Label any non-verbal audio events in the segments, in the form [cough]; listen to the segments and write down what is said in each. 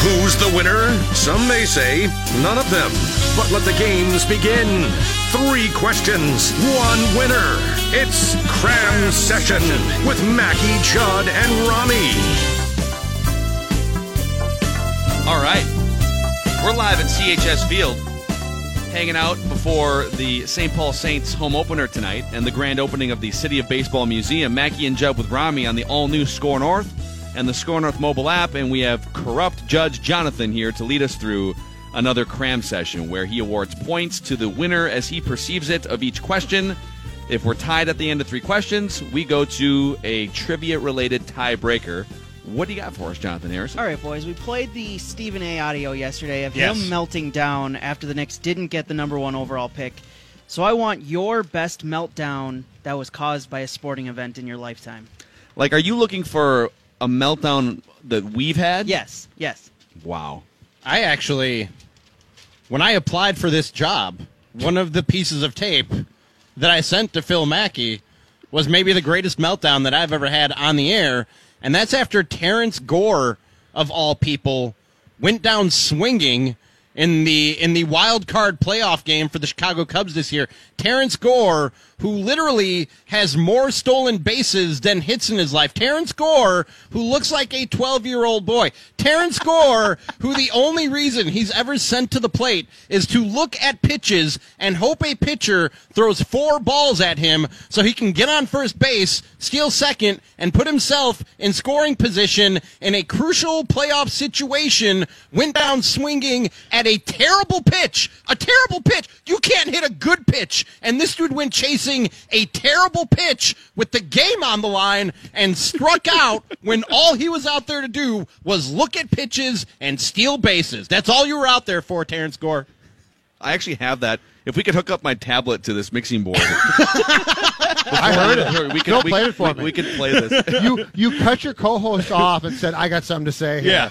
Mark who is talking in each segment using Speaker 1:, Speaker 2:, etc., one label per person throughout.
Speaker 1: Who's the winner? Some may say none of them. But let the games begin. Three questions, one winner. It's Cram Session with Mackey, Judd, and Rami.
Speaker 2: All right. We're live at CHS Field, hanging out before the St. Paul Saints home opener tonight and the grand opening of the City of Baseball Museum. Mackey and Judd with Rami on the all new Score North and the Score North mobile app. And we have corrupt Judge Jonathan here to lead us through another cram session where he awards points to the winner as he perceives it of each question. If we're tied at the end of three questions, we go to a trivia related tiebreaker. What do you got for us, Jonathan Harris?
Speaker 3: All right, boys. We played the Stephen A. audio yesterday of
Speaker 4: Yes.
Speaker 3: him melting down after the Knicks didn't get the number one overall pick. So I want your best meltdown that was caused by a sporting event in your lifetime.
Speaker 2: Like, are you looking for a meltdown that we've had?
Speaker 3: Yes, yes.
Speaker 2: Wow.
Speaker 4: I actually, when I applied for this job, one of the pieces of tape that I sent to Phil Mackey was maybe the greatest meltdown that I've ever had on the air, and that's after Terrence Gore, of all people, went down swinging in the in the wild card playoff game for the Chicago Cubs this year. Terrence Gore, who literally has more stolen bases than hits in his life. Terrence Gore, who looks like a 12 year old boy. Terrence Gore, who the only reason he's ever sent to the plate is to look at pitches and hope a pitcher throws four balls at him so he can get on first base, steal second, and put himself in scoring position in a crucial playoff situation. Went down swinging at a terrible pitch. A terrible pitch. You can't hit a good pitch. And this dude went chasing a terrible pitch with the game on the line and struck out [laughs] when all he was out there to do was look at pitches and steal bases. That's all you were out there for, Terrence Gore.
Speaker 2: I actually have that. If we could hook up my tablet to this mixing board, [laughs]
Speaker 5: I heard it.
Speaker 2: we could,
Speaker 5: Bill
Speaker 2: we,
Speaker 5: played it for
Speaker 2: we,
Speaker 5: me.
Speaker 2: we could play this. [laughs]
Speaker 5: you you cut your co-host off and said, "I got something to say." here."
Speaker 2: Yeah.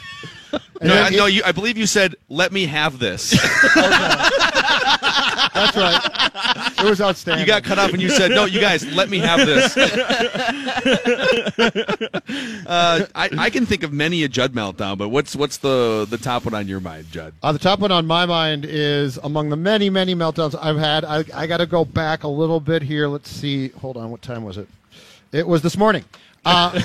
Speaker 5: And
Speaker 2: No, I,
Speaker 5: it-
Speaker 2: no, you, I believe you said, "Let me have this."
Speaker 5: That's right. It was outstanding.
Speaker 2: you got cut off, and you said, "No, you guys, let me have this." [laughs] uh, I, I can think of many a Judd meltdown, but what's what's the the top one on your mind, Judd?
Speaker 5: Uh, the top one on my mind is among the many, many meltdowns I've had. I, I got to go back a little bit here. Let's see. Hold on. What time was it? It was this morning. Uh, [laughs]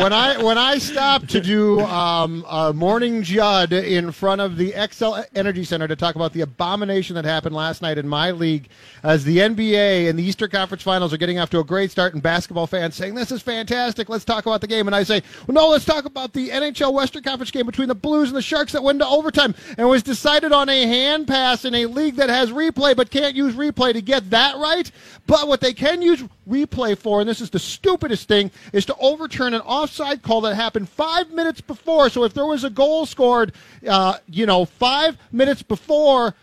Speaker 5: when I when I stopped to do um, a morning Judd in front of the Xcel Energy Center to talk about the abomination that happened last night in my league, as the NBA and the Eastern Conference Finals are getting off to a great start, and basketball fans saying this is fantastic. Let's talk about the game, and I say, well, no, let's talk about the NHL Western Conference game between the Blues and the Sharks that went to overtime and was decided on a hand pass in a league that has replay but can't use replay to get that right. But what they can use replay for, and this is the stupidest thing, is to overturn an offside call that happened five minutes before. So if there was a goal scored, uh, you know, five minutes before.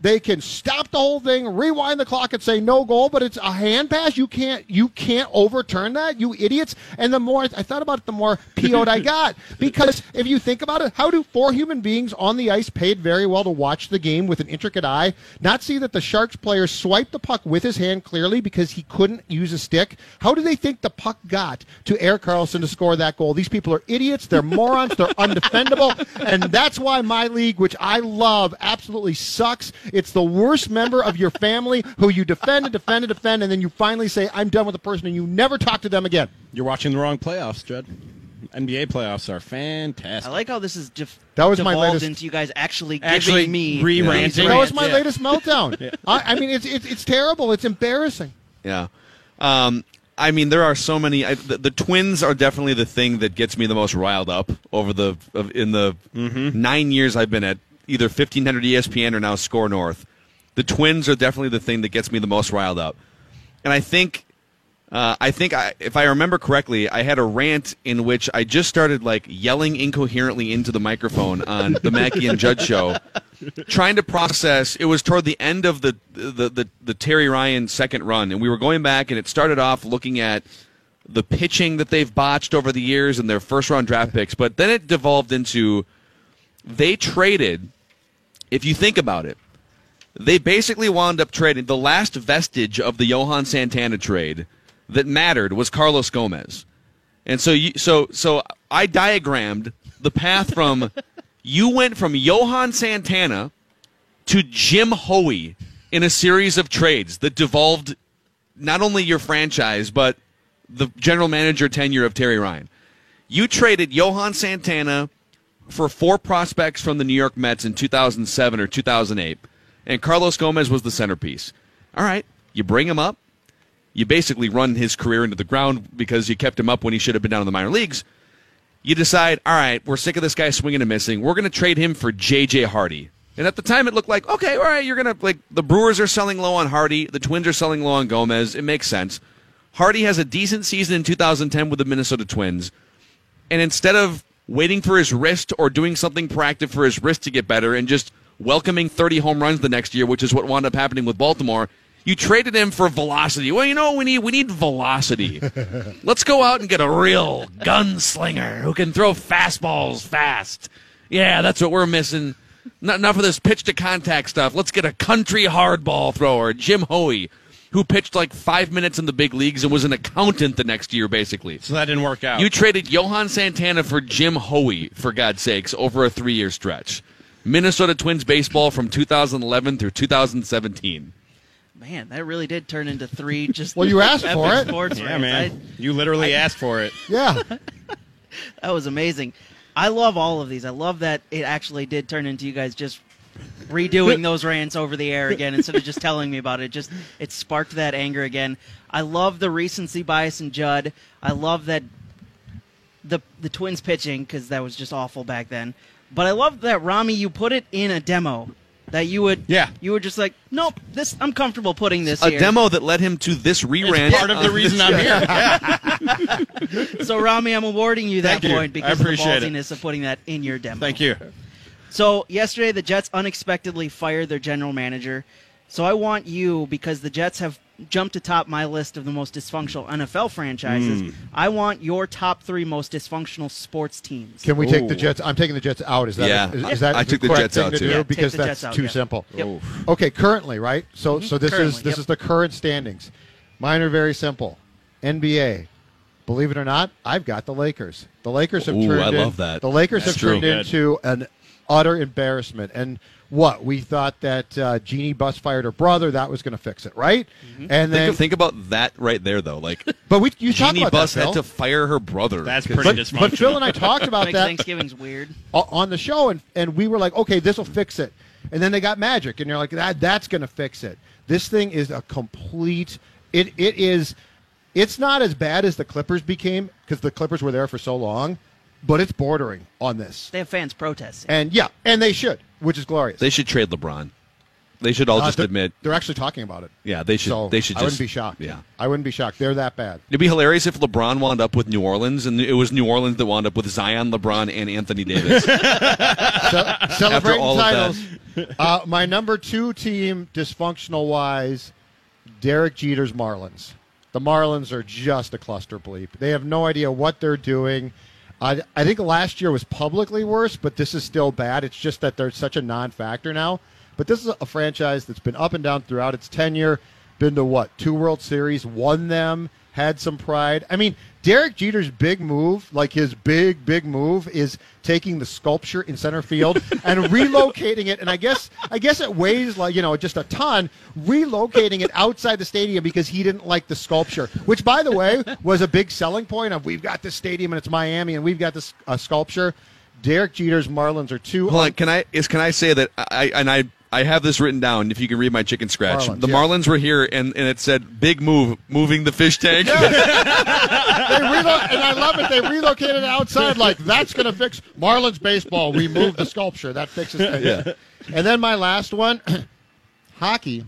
Speaker 5: They can stop the whole thing, rewind the clock, and say no goal. But it's a hand pass. You can't. You can't overturn that. You idiots. And the more I thought about it, the more PO'd I got. [laughs] Because if you think about it, how do four human beings on the ice, paid very well to watch the game with an intricate eye, not see that the Sharks player swiped the puck with his hand clearly because he couldn't use a stick? How do they think the puck got to Erik Karlsson to score that goal? These people are idiots. They're morons. They're undefendable. And that's why my league, which I love, absolutely sucks. It's the worst member of your family who you defend and defend and defend, and then you finally say, I'm done with the person, and you never talk to them again.
Speaker 4: You're watching the wrong playoffs, Judd. NBA playoffs are fantastic.
Speaker 3: I like how this is def-
Speaker 5: That was my latest-
Speaker 3: into you guys actually giving
Speaker 4: Actually
Speaker 3: me
Speaker 4: re-ranting.
Speaker 3: these
Speaker 5: That was my
Speaker 3: Yeah.
Speaker 5: latest meltdown. [laughs] I, I mean, it's, it's, it's terrible. It's embarrassing.
Speaker 2: Yeah. Um, I mean, there are so many. I, the, the twins are definitely the thing that gets me the most riled up over the of, in the nine years I've been at either 1500 ESPN or now Score North. The twins are definitely the thing that gets me the most riled up, and I think Uh, I think, I, if I remember correctly, I had a rant in which I just started like yelling incoherently into the microphone on the Mackey and Judd show, trying to process. It was toward the end of the, the the the Terry Ryan second run, and we were going back, and it started off looking at the pitching that they've botched over the years and their first round draft picks, but then it devolved into they traded. If you think about it, they basically wound up trading the last vestige of the Johan Santana trade that mattered was Carlos Gomez. And so you, so so I diagrammed the path from [laughs] you went from Johan Santana to Jim Hoey in a series of trades that devolved not only your franchise but the general manager tenure of Terry Ryan. You traded Johan Santana for four prospects from the New York Mets in 2007 or 2008 and Carlos Gomez was the centerpiece. All right, you bring him up. You basically run his career into the ground because you kept him up when he should have been down in the minor leagues. You decide, all right, we're sick of this guy swinging and missing. We're going to trade him for J.J. Hardy. And at the time, it looked like, okay, all right, you're going to, like, the Brewers are selling low on Hardy. The Twins are selling low on Gomez. It makes sense. Hardy has a decent season in 2010 with the Minnesota Twins. And instead of waiting for his wrist or doing something proactive for his wrist to get better and just welcoming 30 home runs the next year, which is what wound up happening with Baltimore. You traded him for velocity. Well, you know we need we need velocity. [laughs] Let's go out and get a real gunslinger who can throw fastballs fast. Yeah, that's what we're missing. Not enough of this pitch to contact stuff. Let's get a country hardball thrower, Jim Hoey, who pitched like five minutes in the big leagues and was an accountant the next year, basically.
Speaker 4: So that didn't work out.
Speaker 2: You traded Johan Santana for Jim Hoey, for God's sakes, over a three year stretch. Minnesota Twins baseball from 2011 through 2017.
Speaker 3: Man, that really did turn into three [laughs] just.
Speaker 5: Well, you asked for it.
Speaker 3: sports
Speaker 4: yeah,
Speaker 3: rants.
Speaker 4: man.
Speaker 3: I-
Speaker 4: you literally asked for it.
Speaker 5: Yeah. [laughs] [laughs]
Speaker 3: that was amazing. I love all of these. I love that it actually did turn into you guys just redoing [laughs] those rants over the air again instead of just telling me about it. it. Just it sparked that anger again. I love the recency bias in Judd. I love that the the Twins pitching because that was just awful back then. But I love that Rami, you put it in a demo that you would
Speaker 4: Yeah.
Speaker 3: you were just like nope this I'm comfortable putting this
Speaker 2: A
Speaker 3: here.
Speaker 2: demo that led him to this re-rant.
Speaker 4: It's part of the reason I'm here. [laughs]
Speaker 3: So Rami, I'm awarding you that
Speaker 4: Thank you.
Speaker 3: point
Speaker 4: I
Speaker 3: because of the
Speaker 4: appreciate it.
Speaker 3: ballsiness of putting that in your demo.
Speaker 4: Thank you.
Speaker 3: So yesterday, the Jets unexpectedly fired their general manager. So I want you because the Jets have jumped atop my list of the most dysfunctional NFL franchises.
Speaker 4: Hmm.
Speaker 3: I want your top three most dysfunctional sports teams.
Speaker 5: Can we take the Jets? I'm taking the Jets out. Is that
Speaker 2: Yeah.
Speaker 5: is, is that
Speaker 2: I
Speaker 5: the
Speaker 2: took the
Speaker 5: correct
Speaker 2: Jets
Speaker 5: thing
Speaker 2: out,
Speaker 5: to
Speaker 2: too.
Speaker 5: do?
Speaker 3: Yeah,
Speaker 5: because that's
Speaker 3: out,
Speaker 5: too
Speaker 3: yeah.
Speaker 5: simple.
Speaker 3: Yep.
Speaker 5: Okay, currently, right? So so this
Speaker 3: Currently,
Speaker 5: is this
Speaker 3: yep.
Speaker 5: is the current standings. Mine are very simple. NBA. Believe it or not, I've got the Lakers. The Lakers have
Speaker 2: Ooh,
Speaker 5: turned
Speaker 2: I
Speaker 5: in-
Speaker 2: love that.
Speaker 5: The Lakers
Speaker 2: That's
Speaker 5: have turned into an utter embarrassment. And what we thought that uh, Jeanie Buss fired her brother, that was going to fix it, right?
Speaker 3: Mm-hmm.
Speaker 5: And then,
Speaker 2: Think, think about that right there, though. Like, [laughs]
Speaker 5: but we you talked
Speaker 2: Jeanie
Speaker 5: about
Speaker 2: Buss
Speaker 5: that,
Speaker 2: had
Speaker 5: Phil.
Speaker 2: to fire her brother.
Speaker 4: That's pretty
Speaker 5: but,
Speaker 4: dysfunctional.
Speaker 5: but Phil and I talked about [laughs] that
Speaker 3: Thanksgiving's weird.
Speaker 5: on the show, and, and we were like, okay, this will fix it. And then they got magic, and you're like, that that's going to fix it. This thing is a complete. It it is. It's not as bad as the Clippers became because the Clippers were there for so long, but it's bordering on this.
Speaker 3: They have fans protesting.
Speaker 5: And yeah, and they should, which is glorious.
Speaker 2: They should trade LeBron. They should all
Speaker 5: Uh,
Speaker 2: just
Speaker 5: they're-
Speaker 2: admit.
Speaker 5: they're actually talking about it.
Speaker 2: Yeah, they should.
Speaker 5: So
Speaker 2: they should.
Speaker 5: I
Speaker 2: Just,
Speaker 5: wouldn't be shocked.
Speaker 2: Yeah.
Speaker 5: I wouldn't be shocked. They're that bad.
Speaker 2: It'd be hilarious if LeBron wound up with New Orleans, and it was New Orleans that wound up with Zion, LeBron, and Anthony Davis. [laughs]
Speaker 5: Ce- celebrating
Speaker 2: all of
Speaker 5: titles. uh, my number two team, dysfunctional wise, Derek Jeter's Marlins. The Marlins are just a cluster bleep. They have no idea what they're doing. I, I think last year was publicly worse, but this is still bad. It's just that they're such a non-factor now. But this is a franchise that's been up and down throughout its tenure. Been to what two World Series, won them, had some pride. I mean, Derek Jeter's big move, like his big big move, is taking the sculpture in center field [laughs] and relocating it. And I guess I guess it weighs like you know just a ton. Relocating it outside the stadium because he didn't like the sculpture, which by the way was a big selling point of we've got this stadium and it's Miami and we've got this uh, sculpture. Derek Jeter's Marlins are two.
Speaker 2: Hold on, can I is can I say that I and I I have this written down. If you can read my chicken scratch,
Speaker 5: Marlins,
Speaker 2: the
Speaker 5: yeah.
Speaker 2: Marlins were here, and, and it said "big move, moving the fish tank." [laughs]
Speaker 5: they relo- and I love it. They relocated outside. Like that's going to fix Marlins baseball. We moved the sculpture. That fixes things.
Speaker 2: Yeah.
Speaker 5: And then my last one, [clears throat] hockey.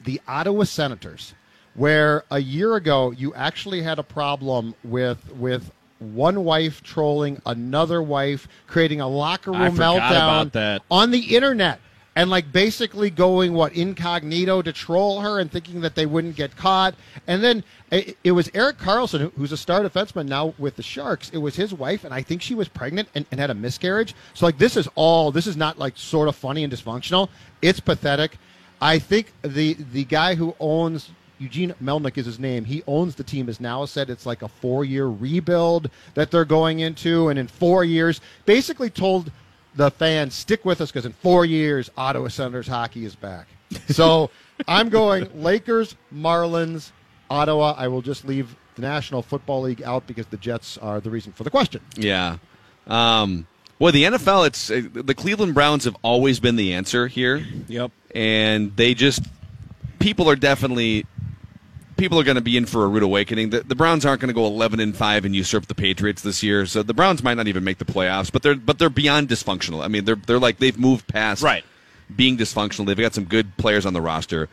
Speaker 5: The Ottawa Senators where a year ago you actually had a problem with with one wife trolling another wife, creating a locker room
Speaker 4: forgot
Speaker 5: meltdown
Speaker 4: about that.
Speaker 5: on the internet. And like basically going what incognito to troll her and thinking that they wouldn't get caught. And then it, it was Erik Karlsson, who's a star defenseman now with the Sharks. It was his wife, and I think she was pregnant and, and had a miscarriage. So like this is all this is not like sort of funny and dysfunctional. It's pathetic. I think the the guy who owns Eugene Melnyk is his name. He owns the team. Has now said it's like a four year rebuild that they're going into, and in four years, basically told the fans stick with us because in four years, Ottawa Senators hockey is back. So [laughs] I'm going Lakers, Marlins, Ottawa. I will just leave the National Football League out because the Jets are the reason for the question.
Speaker 2: Yeah. Um, well, the NFL, it's uh, the Cleveland Browns have always been the answer here.
Speaker 4: Yep.
Speaker 2: and they just people are definitely people are going to be in for a rude awakening. The, the Browns aren't going to go 11 and 5 and usurp the Patriots this year. So the Browns might not even make the playoffs, but they're but they're beyond dysfunctional. I mean, they're they're like they've moved past
Speaker 4: Right.
Speaker 2: being dysfunctional. They've got some good players on the roster.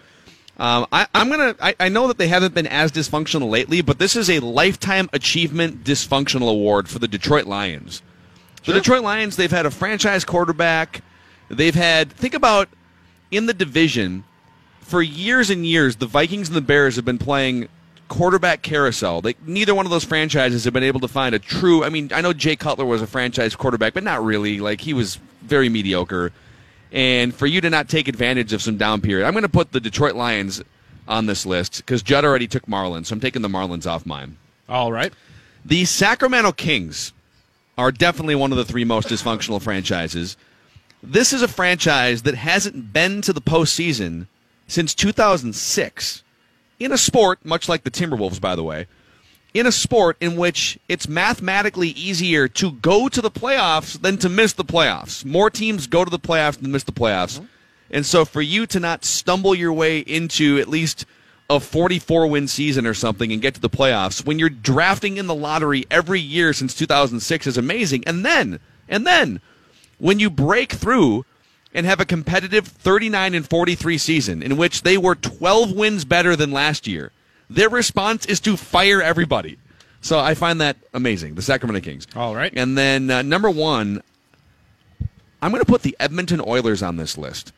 Speaker 2: Um, I, I'm gonna. I, I know that they haven't been as dysfunctional lately, but this is a lifetime achievement dysfunctional award for the Detroit Lions. The Detroit Lions, they've had a franchise quarterback. They've had think about in the division for years and years. The Vikings and the Bears have been playing quarterback carousel. They, neither one of those franchises have been able to find a true. I mean, I know Jay Cutler was a franchise quarterback, but not really. Like he was very mediocre. And for you to not take advantage of some down period, I'm going to put the Detroit Lions on this list because Judd already took Marlins, so I'm taking the Marlins off mine.
Speaker 4: All right.
Speaker 2: The Sacramento Kings are definitely one of the three most dysfunctional franchises. This is a franchise that hasn't been to the postseason since 2006 in a sport, much like the Timberwolves, by the way, in a sport in which it's mathematically easier to go to the playoffs than to miss the playoffs. More teams go to the playoffs than miss the playoffs. Mm-hmm. And so for you to not stumble your way into at least a 44 win season or something and get to the playoffs when you're drafting in the lottery every year since 2006 is amazing. And then, and then when you break through and have a competitive 39 and 43 season in which they were 12 wins better than last year, their response is to fire everybody. So I find that amazing. The Sacramento Kings.
Speaker 4: All right.
Speaker 2: And then uh, number one, I'm going to put the Edmonton Oilers on this list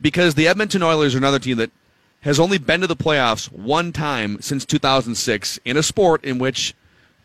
Speaker 2: because the Edmonton Oilers are another team that has only been to the playoffs one time since 2006 in a sport in which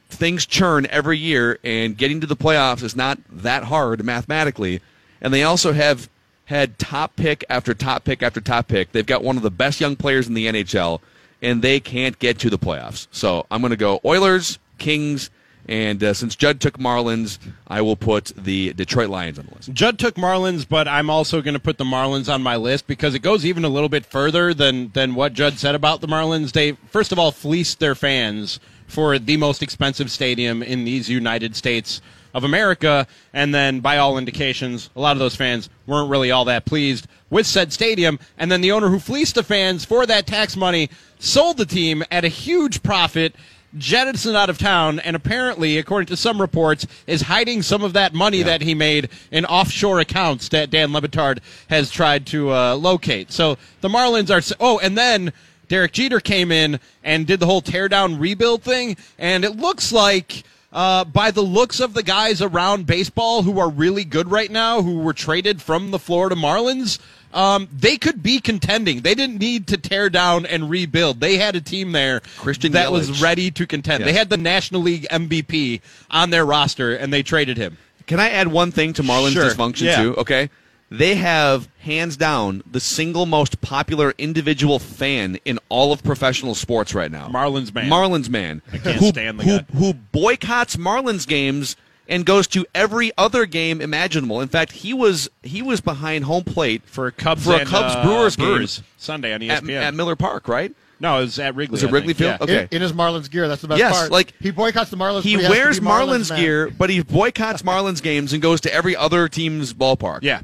Speaker 2: things churn every year and getting to the playoffs is not that hard mathematically. And they also have had top pick after top pick after top pick. They've got one of the best young players in the NHL and they can't get to the playoffs. So I'm going to go Oilers, Kings, and uh, since Judd took Marlins, I will put the Detroit Lions on the list.
Speaker 4: Judd took Marlins, but I'm also going to put the Marlins on my list because it goes even a little bit further than than what Judd said about the Marlins. They first of all fleeced their fans for the most expensive stadium in these United States of America, and then by all indications, a lot of those fans weren't really all that pleased with said stadium. And then the owner who fleeced the fans for that tax money sold the team at a huge profit jettisoned out of town, and apparently, according to some reports, is hiding some of that money that he made in offshore accounts that Dan Le Batard has tried to uh, locate. So the Marlins are. Oh, and then Derek Jeter came in and did the whole tear down rebuild thing, and it looks like. Uh, by the looks of the guys around baseball who are really good right now, who were traded from the Florida Marlins, um, they could be contending. They didn't need to tear down and rebuild. They had a team there
Speaker 2: Christian
Speaker 4: that
Speaker 2: Yelich.
Speaker 4: was ready to contend. They had the National League MVP on their roster, and they traded him.
Speaker 2: Can I add one thing to Marlins
Speaker 4: Sure.
Speaker 2: dysfunction
Speaker 4: Yeah.
Speaker 2: too? Okay. They have hands down the single most popular individual fan in all of professional sports right now.
Speaker 4: Marlins man.
Speaker 2: Marlins man. I
Speaker 4: can't
Speaker 2: who,
Speaker 4: stand the
Speaker 2: who,
Speaker 4: guy.
Speaker 2: who boycotts Marlins games and goes to every other game imaginable. In fact, he was he was behind home plate
Speaker 4: for Cubs
Speaker 2: for a
Speaker 4: and,
Speaker 2: Cubs
Speaker 4: uh,
Speaker 2: Brewers game
Speaker 4: Sunday on E
Speaker 2: at,
Speaker 4: ESPN.
Speaker 2: at Miller Park, right?
Speaker 4: no, it was at Wrigley.
Speaker 2: Was it
Speaker 4: I
Speaker 2: Wrigley
Speaker 4: think.
Speaker 2: Field?
Speaker 4: Yeah.
Speaker 2: Okay.
Speaker 5: In, in his Marlins gear, that's the best
Speaker 2: Yes,
Speaker 5: part.
Speaker 2: like-
Speaker 5: he boycotts the Marlins.
Speaker 2: He
Speaker 5: but has to
Speaker 2: wears
Speaker 5: be
Speaker 2: Marlins
Speaker 5: man.
Speaker 2: gear, but he boycotts Marlins games and goes to every other team's ballpark.
Speaker 4: Yeah.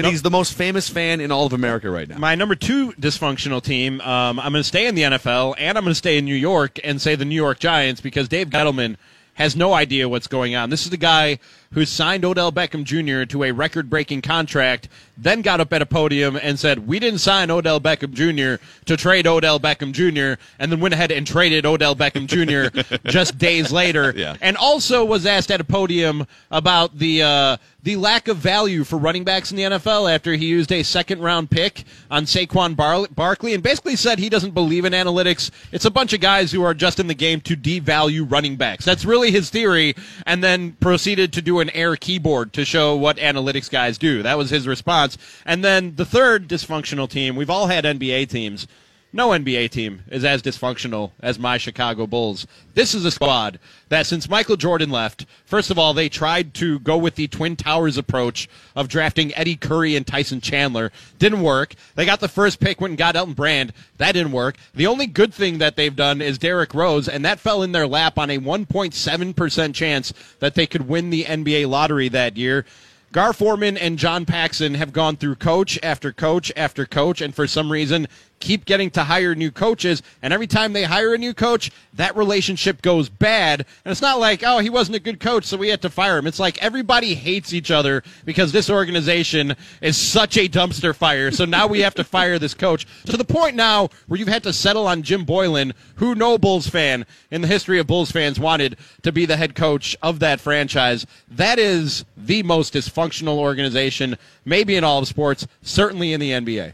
Speaker 2: And
Speaker 4: Nope.
Speaker 2: he's the most famous fan in all of America right now.
Speaker 4: My number two dysfunctional team. Um, I'm going to stay in the NFL and I'm going to stay in New York and say the New York Giants because Dave Gettleman has no idea what's going on. This is the guy who signed Odell Beckham Jr. to a record breaking contract, then got up at a podium and said, We didn't sign Odell Beckham Jr. to trade Odell Beckham Jr., and then went ahead and traded Odell Beckham Jr. [laughs] just days later.
Speaker 2: Yeah.
Speaker 4: And also was asked at a podium about the. Uh, the lack of value for running backs in the NFL after he used a second round pick on Saquon Bar- Barkley and basically said he doesn't believe in analytics. It's a bunch of guys who are just in the game to devalue running backs. That's really his theory, and then proceeded to do an air keyboard to show what analytics guys do. That was his response. And then the third dysfunctional team, we've all had NBA teams. No NBA team is as dysfunctional as my Chicago Bulls. This is a squad that, since Michael Jordan left, first of all, they tried to go with the Twin Towers approach of drafting Eddie Curry and Tyson Chandler. Didn't work. They got the first pick, and got Elton Brand. That didn't work. The only good thing that they've done is Derrick Rose, and that fell in their lap on a 1.7% chance that they could win the NBA lottery that year. Gar Forman and John Paxson have gone through coach after coach after coach, and for some reason keep getting to hire new coaches. And every time they hire a new coach, that relationship goes bad. And it's not like, oh, he wasn't a good coach, so we had to fire him. It's like everybody hates each other because this organization is such a dumpster fire. So now we have to fire this coach to the point now where you've had to settle on Jim Boylen, who no Bulls fan in the history of Bulls fans wanted to be the head coach of that franchise. That is the most dysfunctional organization, maybe in all of sports, certainly in the NBA.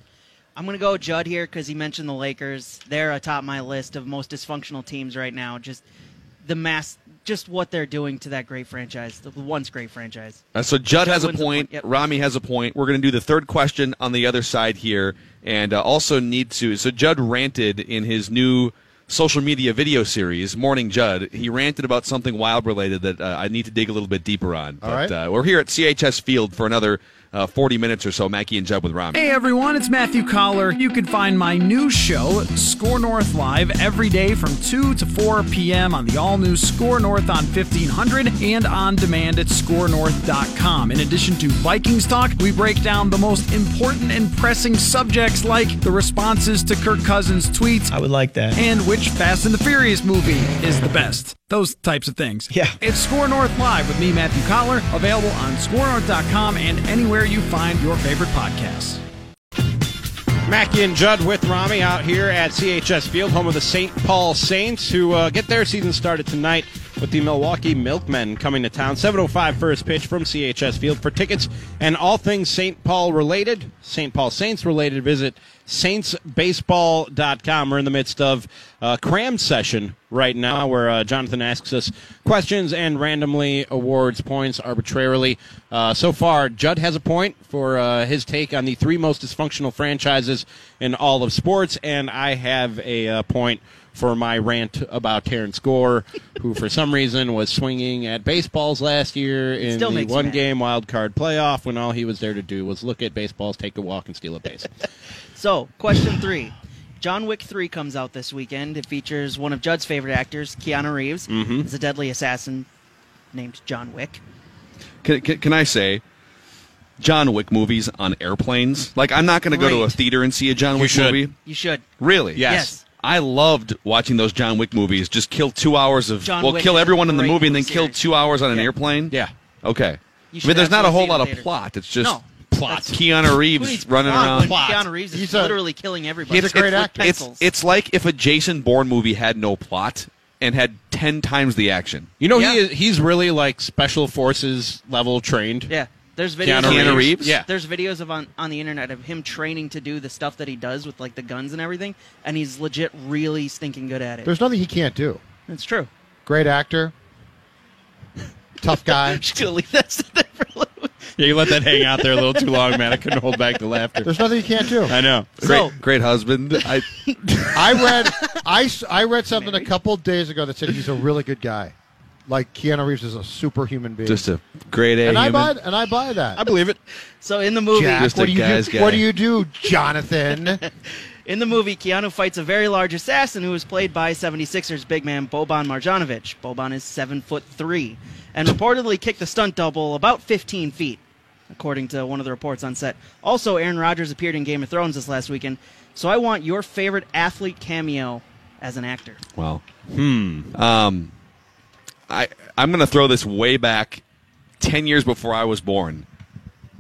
Speaker 3: I'm going to go Judd here because he mentioned the Lakers. They're atop my list of most dysfunctional teams right now. Just the mass, just what they're doing to that great franchise, the once great franchise.
Speaker 2: Uh, so Judd has a
Speaker 3: wins the
Speaker 2: point.
Speaker 3: point, yep.
Speaker 2: Rami has a point. We're going to do the third question on the other side here, and uh, also need to. So Judd ranted in his new social media video series, Morning Judd. He ranted about something wild related that uh, I need to dig a little bit deeper on.
Speaker 5: All
Speaker 2: but
Speaker 5: right.
Speaker 2: uh, we're here at CHS Field for another uh, 40 minutes or so. Mackey and Judd with Rami.
Speaker 6: Hey everyone, it's Matthew Coller. You can find my new show, Score North Live, every day from 2 to 4 p.m. on the all new Score North on 1500 and on demand at scorenorth.com. In addition to Vikings talk, we break down the most important and pressing subjects like the responses to Kirk Cousins' tweets. I would like that. And which Fast and the Furious movie is the best. Those types of things. Yeah. It's Score North Live with me, Matthew Coller, available on scorenorth.com and anywhere you find your favorite podcasts.
Speaker 4: Mackey and Judd with Rami out here at CHS Field, home of the St. Paul Saints, who uh, get their season started tonight with the Milwaukee Milkmen coming to town. 7.05 first pitch from CHS Field. For tickets and all things St. Paul related, St. Paul Saints related, visit saintsbaseball.com. We're in the midst of a cram session right now where uh, Jonathan asks us questions and randomly awards points arbitrarily. Uh, so far, Judd has a point for uh, his take on the three most dysfunctional franchises in all of sports, and I have a uh, point for my rant about Terrence Gore, who for some reason was swinging at baseballs last year in
Speaker 3: still
Speaker 4: the one game wild card playoff when all he was there to do was look at baseballs, take a walk, and steal a base. [laughs]
Speaker 3: So, question three. John Wick 3 comes out this weekend. It features one of Judd's favorite actors, Keanu Reeves.
Speaker 2: Mhm.
Speaker 3: It's a deadly assassin named John Wick.
Speaker 2: Can, can, can I say, John Wick movies on airplanes? Like, I'm not going to go to a theater and see a John Wick
Speaker 4: should.
Speaker 2: movie.
Speaker 3: You should.
Speaker 2: Really?
Speaker 4: Yes.
Speaker 3: Yes.
Speaker 2: I loved watching those John Wick movies. Just kill two hours of
Speaker 3: John
Speaker 2: well,
Speaker 3: Wick
Speaker 2: kill everyone in the movie and then
Speaker 3: movie
Speaker 2: kill
Speaker 3: series.
Speaker 2: two hours on an
Speaker 3: Yeah.
Speaker 2: airplane.
Speaker 4: Yeah.
Speaker 2: Okay.
Speaker 3: You
Speaker 2: I mean, there's not a whole lot
Speaker 3: in
Speaker 2: of plot. It's just
Speaker 3: No.
Speaker 4: Plot.
Speaker 2: Keanu Reeves running
Speaker 3: plot
Speaker 2: around.
Speaker 4: Plot.
Speaker 3: Keanu Reeves is
Speaker 5: He's a-
Speaker 3: literally killing everybody.
Speaker 5: He's a great
Speaker 3: with
Speaker 5: actor.
Speaker 2: It's it's like if a Jason Bourne movie had no plot and had ten times the action.
Speaker 4: You know,
Speaker 3: Yeah.
Speaker 4: he is, he's really like special forces level trained.
Speaker 3: yeah. There's videos.
Speaker 4: Keanu
Speaker 3: of him-
Speaker 2: Reeves?
Speaker 4: Yeah.
Speaker 3: There's videos of on, on the internet of him training to do the stuff that he does with like the guns and everything, and he's legit really stinking good at it.
Speaker 5: There's nothing he can't do.
Speaker 3: It's true.
Speaker 5: Great actor. Tough [laughs] guy.
Speaker 3: Just gonna leave that there for a little.
Speaker 4: Yeah, you let that hang out there a little too long, man. I couldn't hold back the laughter.
Speaker 5: There's nothing he can't do.
Speaker 4: I know.
Speaker 2: Great,
Speaker 3: So-
Speaker 2: great husband. I [laughs]
Speaker 5: I read I, s- I read something a couple days ago that said he's a really good guy. Like Keanu Reeves is a superhuman being.
Speaker 2: just a great A
Speaker 5: and I
Speaker 2: human.
Speaker 5: buy and I buy that.
Speaker 4: I believe it.
Speaker 3: So in the movie,
Speaker 5: Jack,
Speaker 2: Just a
Speaker 5: what do you
Speaker 2: guy's
Speaker 5: do?
Speaker 2: guy.
Speaker 5: What do you do, Jonathan? [laughs]
Speaker 3: In the movie, Keanu fights a very large assassin who is played by 76ers big man Boban Marjanovic. Boban is seven foot three, and reportedly kicked the stunt double about 15 feet, according to one of the reports on set. Also, Aaron Rodgers appeared in Game of Thrones this last weekend. So I want your favorite athlete cameo as an actor.
Speaker 2: Well, hmm. Um, I I'm going to throw this way back 10 years before I was born.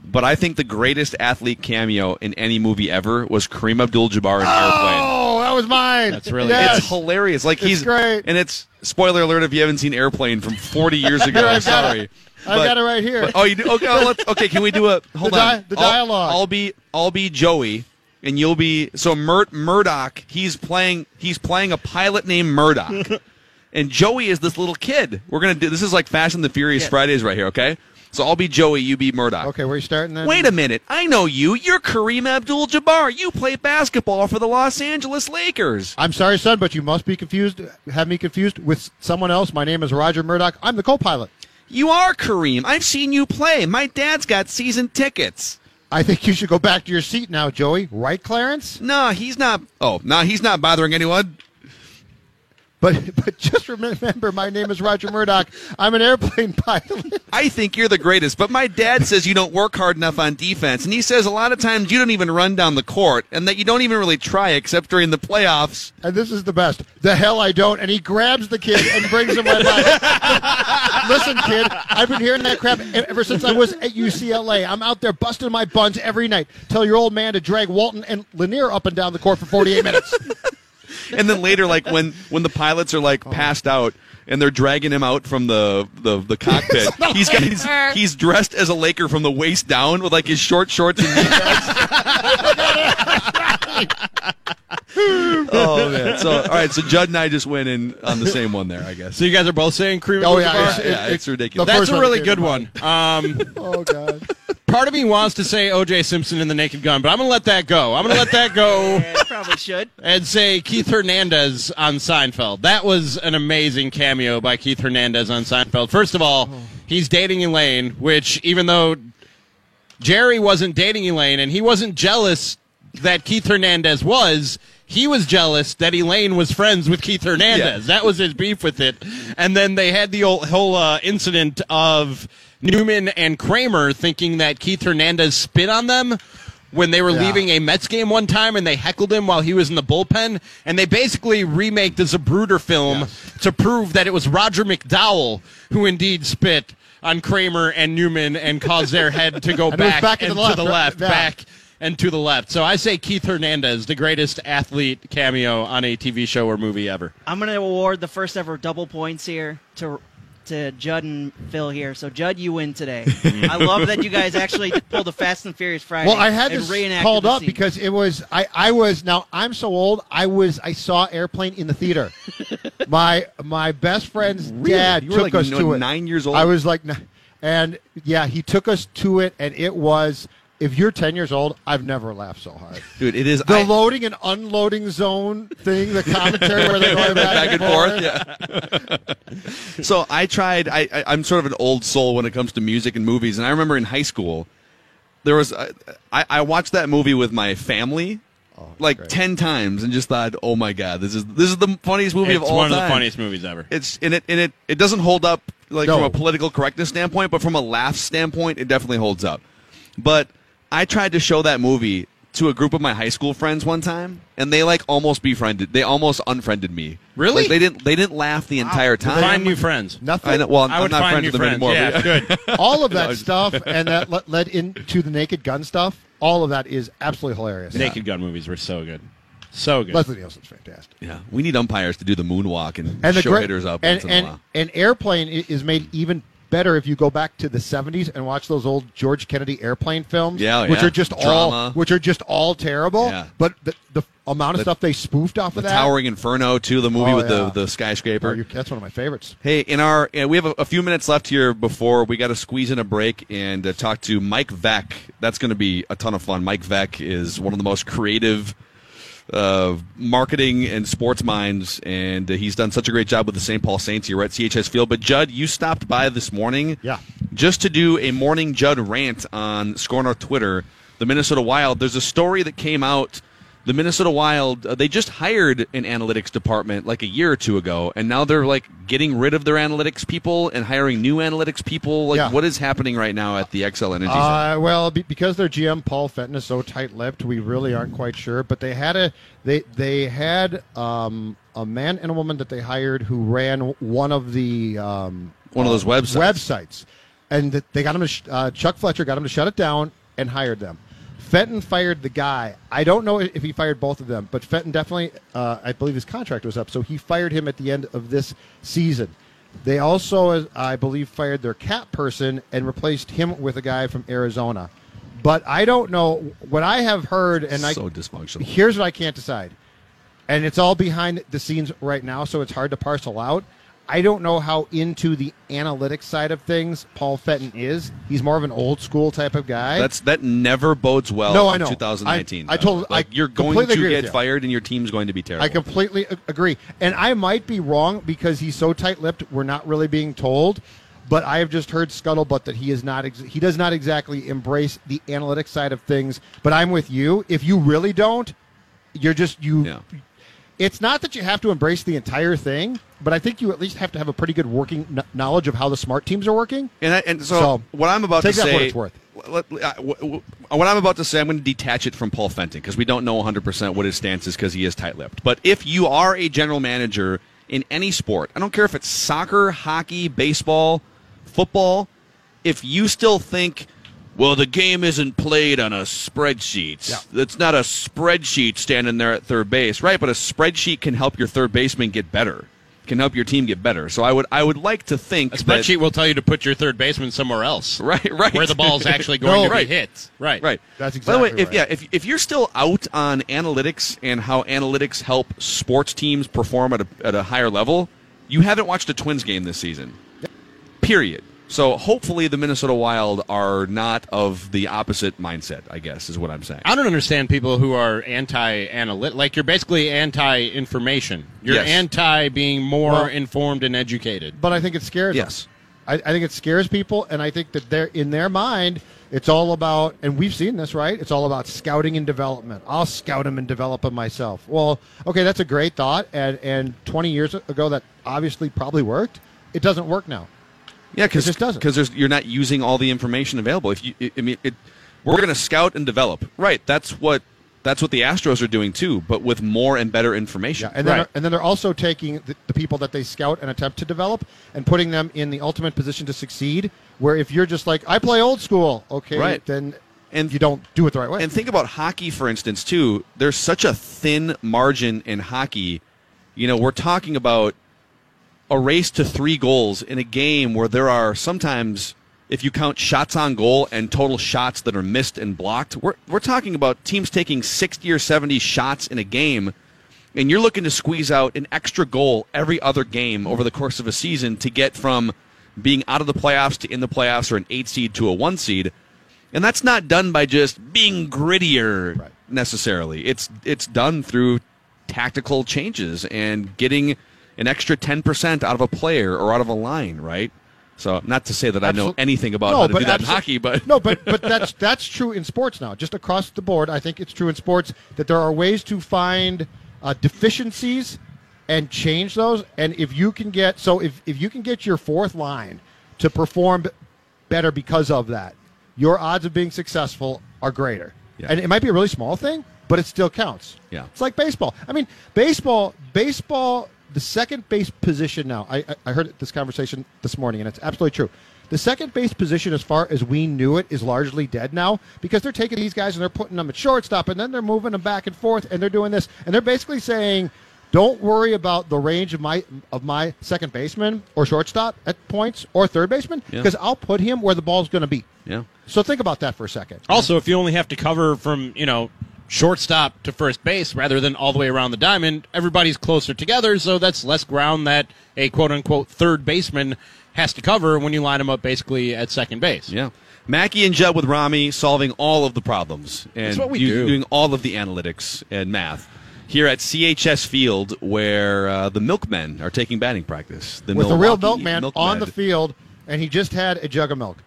Speaker 2: But I think the greatest athlete cameo in any movie ever was Kareem Abdul-Jabbar in Airplane.
Speaker 5: Oh, that was mine.
Speaker 4: That's really
Speaker 5: Yes.
Speaker 2: It's hilarious. Like
Speaker 5: It's
Speaker 2: he's
Speaker 5: great.
Speaker 2: and it's spoiler alert if you haven't seen Airplane from 40 years ago.
Speaker 5: Here,
Speaker 2: I'm
Speaker 5: got
Speaker 2: sorry.
Speaker 5: it. I've got it right here.
Speaker 2: but- oh, you do? Okay, well, let's, okay. Can we do a [laughs] hold
Speaker 5: The di-
Speaker 2: on?
Speaker 5: the
Speaker 2: I'll-
Speaker 5: dialogue.
Speaker 2: I'll, be I'll be Joey, and you'll be so Mur- Murdoch. He's playing he's playing a pilot named Murdoch, and Joey is this little kid. We're gonna do this is like Fast and the Furious
Speaker 3: Yes.
Speaker 2: Fridays right here. Okay, so I'll be Joey, you be Murdoch.
Speaker 5: Okay, where are you starting then?
Speaker 2: Wait a minute. I know you. You're Kareem Abdul Jabbar. You play basketball for the Los Angeles Lakers.
Speaker 5: I'm sorry, son, but you must be confused. Have me confused with someone else. My name is Roger Murdoch. I'm the co-pilot.
Speaker 2: You are Kareem. I've seen you play. My dad's got season tickets.
Speaker 5: I think you should go back to your seat now, Joey. Right, Clarence?
Speaker 2: No, he's not. Oh, no, he's not bothering anyone.
Speaker 5: But but just remember, my name is Roger Murdoch. I'm an airplane [laughs] pilot.
Speaker 2: I think you're the greatest, but my dad says you don't work hard enough on defense, and he says a lot of times you don't even run down the court, and that you don't even really try except during the playoffs.
Speaker 5: And this is the best. The hell I don't. And he grabs the kid and brings him right back. [laughs] Listen, kid, I've been hearing that crap ever since I was at UCLA. I'm out there busting my buns every night. Tell your old man to drag Walton and Lanier up and down the court for 48 minutes. [laughs]
Speaker 2: And then later, like when when the pilots are like passed out and they're dragging him out from the the, the cockpit, [laughs] he's got he's, he's dressed as a Laker from the waist down with like his short shorts and. [laughs] oh man! So all right, so Judd and I just went in on the same one there, I guess.
Speaker 4: So you guys are both saying Kareem.
Speaker 5: Oh, yeah, it's-
Speaker 2: yeah, it's ridiculous.
Speaker 4: That's a really good one. Um, [laughs]
Speaker 5: Oh, God.
Speaker 4: part of me wants to say O.J. Simpson in the Naked Gun, but I'm going to let that go. I'm going to let that go [laughs]
Speaker 3: Yeah, probably should.
Speaker 4: and say Keith Hernandez on Seinfeld. That was an amazing cameo by Keith Hernandez on Seinfeld. First of all, he's dating Elaine, which even though Jerry wasn't dating Elaine and he wasn't jealous that Keith Hernandez was, he was jealous that Elaine was friends with Keith Hernandez. That was his beef with it. And then they had the old, whole uh, incident of Newman and Kramer thinking that Keith Hernandez spit on them when they were
Speaker 5: Yeah.
Speaker 4: leaving a Mets game one time and they heckled him while he was in the bullpen. And they basically remake the Zapruder film to prove that it was Roger McDowell who indeed spit on Kramer and Newman and caused their head to go [laughs]
Speaker 5: And it was
Speaker 4: back,
Speaker 5: back and the
Speaker 4: to the
Speaker 5: left,
Speaker 4: left,
Speaker 5: right? Yeah.
Speaker 4: back and to the left. So I say Keith Hernandez, the greatest athlete cameo on a TV show or movie ever.
Speaker 3: I'm going to award the first ever double points here to to Judd and Phil here. So Judd, you win today. [laughs] I love that you guys actually pulled a Fast and Furious Friday.
Speaker 5: Well, I had
Speaker 3: and
Speaker 5: this called up
Speaker 3: scene.
Speaker 5: because it was I, I was now I'm so old I was I saw Airplane in the theater. [laughs] my my best friend's dad
Speaker 2: You were
Speaker 5: took
Speaker 2: like
Speaker 5: us
Speaker 2: n-
Speaker 5: to it.
Speaker 2: nine years old?
Speaker 5: I was like, and yeah, he took us to it, and it was. If you're 10 years old, I've never laughed so hard.
Speaker 2: Dude, it is
Speaker 5: The
Speaker 2: I-
Speaker 5: loading and unloading zone thing, the commentary where they're going [laughs] back,
Speaker 2: back and forth. Yeah. so I tried. I, I I'm sort of an old soul when it comes to music and movies, and I remember in high school there was I I, I watched that movie with my family. Oh, like
Speaker 5: Oh, great.
Speaker 2: ten times, and just thought, "Oh my god, this is this is the funniest movie
Speaker 4: It's
Speaker 2: of all
Speaker 4: one of
Speaker 2: time."
Speaker 4: the funniest movies ever.
Speaker 2: It's and it and it it doesn't hold up like
Speaker 5: No.
Speaker 2: from a political correctness standpoint, but from a laugh standpoint, it definitely holds up. But I tried to show that movie to a group of my high school friends one time, and they like almost befriended. They almost unfriended me.
Speaker 4: Really?
Speaker 2: Like, they didn't. They didn't laugh the entire time.
Speaker 4: Find new friends.
Speaker 5: Nothing.
Speaker 2: I know. Well,
Speaker 4: I
Speaker 2: I'm
Speaker 4: would
Speaker 2: not
Speaker 4: find
Speaker 2: friends
Speaker 4: new
Speaker 2: with them
Speaker 4: friends.
Speaker 2: anymore.
Speaker 4: Yeah,
Speaker 2: but-
Speaker 4: good. [laughs] [laughs]
Speaker 5: all of that stuff, and that le- led into the Naked Gun stuff. All of that is absolutely hilarious.
Speaker 4: Naked Gun movies were so good, so good.
Speaker 5: Leslie Nielsen's fantastic.
Speaker 2: Yeah, we need umpires to do the moonwalk and,
Speaker 5: and the
Speaker 2: show
Speaker 5: great-
Speaker 2: hitters up
Speaker 5: and,
Speaker 2: once in a
Speaker 5: and,
Speaker 2: while.
Speaker 5: and airplane is made even better if you go back to the 70s and watch those old George Kennedy airplane films
Speaker 2: Yeah,
Speaker 5: which
Speaker 2: yeah.
Speaker 5: are just all which are just all terrible
Speaker 2: Yeah.
Speaker 5: but the, the amount of
Speaker 2: The-
Speaker 5: stuff they spoofed off
Speaker 2: The
Speaker 5: of that
Speaker 2: Towering Inferno too, the movie
Speaker 5: Oh,
Speaker 2: with
Speaker 5: yeah.
Speaker 2: the the skyscraper.
Speaker 5: Oh, that's one of my favorites
Speaker 2: Hey, in our we have a, a few minutes left here before we got to squeeze in a break and uh, talk to Mike Veeck. That's going to be a ton of fun. Mike Veeck is one of the most creative uh, marketing and sports minds, and uh, he's done such a great job with the St. Paul Saints here at CHS Field. But Judd, you stopped by this morning,
Speaker 5: Yeah.
Speaker 2: just to do a morning Judd rant on Score North Twitter. The Minnesota Wild. There's a story that came out the Minnesota Wild, uh, they just hired an analytics department like a year or two ago, and now they're like getting rid of their analytics people and hiring new analytics people. Like,
Speaker 5: Yeah.
Speaker 2: what is happening right now at the Xcel Energy Center?
Speaker 5: Uh, well, be, because their GM Paul Fenton is so tight-lipped, we really aren't quite sure. But they had a they they had um, a man and a woman that they hired who ran one of the um,
Speaker 2: One of those
Speaker 5: uh,
Speaker 2: websites.
Speaker 5: websites, and they got him. To sh- uh, Chuck Fletcher got him to shut it down and hired them. Fenton fired the guy. I don't know if he fired both of them, but Fenton definitely, uh, I believe his contract was up, so he fired him at the end of this season. They also, I believe, fired their cap person and replaced him with a guy from Arizona. But I don't know what I have heard, and I
Speaker 2: so dysfunctional.
Speaker 5: Here's what I can't decide, and it's all behind the scenes right now, so it's hard to parcel out. I don't know how into the analytics side of things Paul Fenton is. He's more of an old school type of guy.
Speaker 2: That's that never bodes well.
Speaker 5: No,
Speaker 2: in
Speaker 5: I know.
Speaker 2: 2019.
Speaker 5: I- I told-
Speaker 2: like
Speaker 5: I
Speaker 2: you're going to get fired and your team's going to be terrible.
Speaker 5: I completely agree. And I might be wrong because he's so tight-lipped. We're not really being told. But I have just heard scuttlebutt that he is not. Ex- he does not exactly embrace the analytics side of things. But I'm with you. If you really don't, you're just you. It's not that you have to embrace the entire thing, but I think you at least have to have a pretty good working kn- knowledge of how the smart teams are working.
Speaker 2: And I, and so, what I'm about
Speaker 5: take
Speaker 2: to say,
Speaker 5: what it's worth.
Speaker 2: let- w- w- what I'm about to say, I'm going to detach it from Paul Fenton because we don't know 100 percent what his stance is because he is tight-lipped. But if you are a general manager in any sport, I don't care if it's soccer, hockey, baseball, football, if you still think. Well, the game isn't played on a spreadsheet. It's not a spreadsheet standing there at third base, right? But a spreadsheet can help your third baseman get better, can help your team get better. So I would, I would like to think
Speaker 4: A
Speaker 2: that-
Speaker 4: spreadsheet will tell you to put your third baseman somewhere else. [laughs]
Speaker 2: Right, right.
Speaker 4: Where the ball's [laughs] actually going to
Speaker 2: right.
Speaker 4: be hit. Right.
Speaker 2: Right.
Speaker 5: That's exactly.
Speaker 2: By the way,
Speaker 5: exactly
Speaker 2: if yeah, if if you're still out on analytics and how analytics help sports teams perform at a at a higher level, you haven't watched a Twins game this season. Period. So hopefully the Minnesota Wild are not of the opposite mindset. I guess is what I'm saying.
Speaker 4: I don't understand people who are anti-analytic. Like you're basically anti-information. You're
Speaker 2: Yes.
Speaker 4: anti being more
Speaker 5: Well-
Speaker 4: informed and educated.
Speaker 5: But I think it scares them.
Speaker 2: Yes.
Speaker 5: I, I think it scares people, and I think that they're in their mind. It's all about, and we've seen this, right? It's all about scouting and development. I'll scout them and develop them myself. Well, okay, that's a great thought, and and 20 years ago, that obviously probably worked. It doesn't work now.
Speaker 2: Yeah, because
Speaker 5: It just doesn't.
Speaker 2: because you're not using all the information available. If you, I mean, it, we're going to scout and develop. Right. That's what that's what the Astros are doing too, but with more and better information.
Speaker 5: And then, and then they're also taking the, the people that they scout and attempt to develop and putting them in the ultimate position to succeed. Where if you're just like, I play old school, okay,
Speaker 2: Right.
Speaker 5: then
Speaker 2: and
Speaker 5: you don't do it the right way.
Speaker 2: And think about hockey, for instance, too. There's such a thin margin in hockey. You know, we're talking about a race to three goals in a game where there are sometimes, if you count shots on goal and total shots that are missed and blocked, we're, we're talking about teams taking 60 or 70 shots in a game. And you're looking to squeeze out an extra goal every other game over the course of a season to get from being out of the playoffs to in the playoffs or an eight seed to a one seed. And that's not done by just being grittier necessarily. It's it's done through tactical changes and getting an extra 10% out of a player or out of a line, right? So, not to say that I know anything about
Speaker 5: No,
Speaker 2: how to do that in hockey, but [laughs]
Speaker 5: no, but but that's that's true in sports now. Just across the board, I think it's true in sports that there are ways to find uh, deficiencies and change those. And if you can get so if if you can get your fourth line to perform better because of that, your odds of being successful are greater.
Speaker 2: Yeah.
Speaker 5: And it might be a really small thing, but it still counts.
Speaker 2: Yeah.
Speaker 5: It's like baseball. I mean, baseball, baseball, the second base position now. I, I, I heard this conversation this morning, and it's absolutely true. The second base position, as far as we knew it, is largely dead now because they're taking these guys and they're putting them at shortstop, and then they're moving them back and forth, and they're doing this, and they're basically saying, "Don't worry about the range of my of my second baseman or shortstop at points or third baseman
Speaker 4: Yeah.
Speaker 5: because I'll put him where the ball's going to be."
Speaker 2: Yeah.
Speaker 5: So think about that for a second.
Speaker 4: Also, if you only have to cover from, you know, shortstop to first base rather than all the way around the diamond, everybody's closer together, so that's less ground that a quote unquote third baseman has to cover when you line them up basically at second base.
Speaker 2: Yeah. Mackey and Judd with Rami solving all of the problems and
Speaker 4: That's what we
Speaker 2: u-
Speaker 4: do.
Speaker 2: doing all of the analytics and math here at CHS Field, where uh, the Milkmen are taking batting practice. The
Speaker 5: with a real
Speaker 2: Milwaukee
Speaker 5: milkman
Speaker 2: Milkmen.
Speaker 5: on the field, and he just had a jug of milk.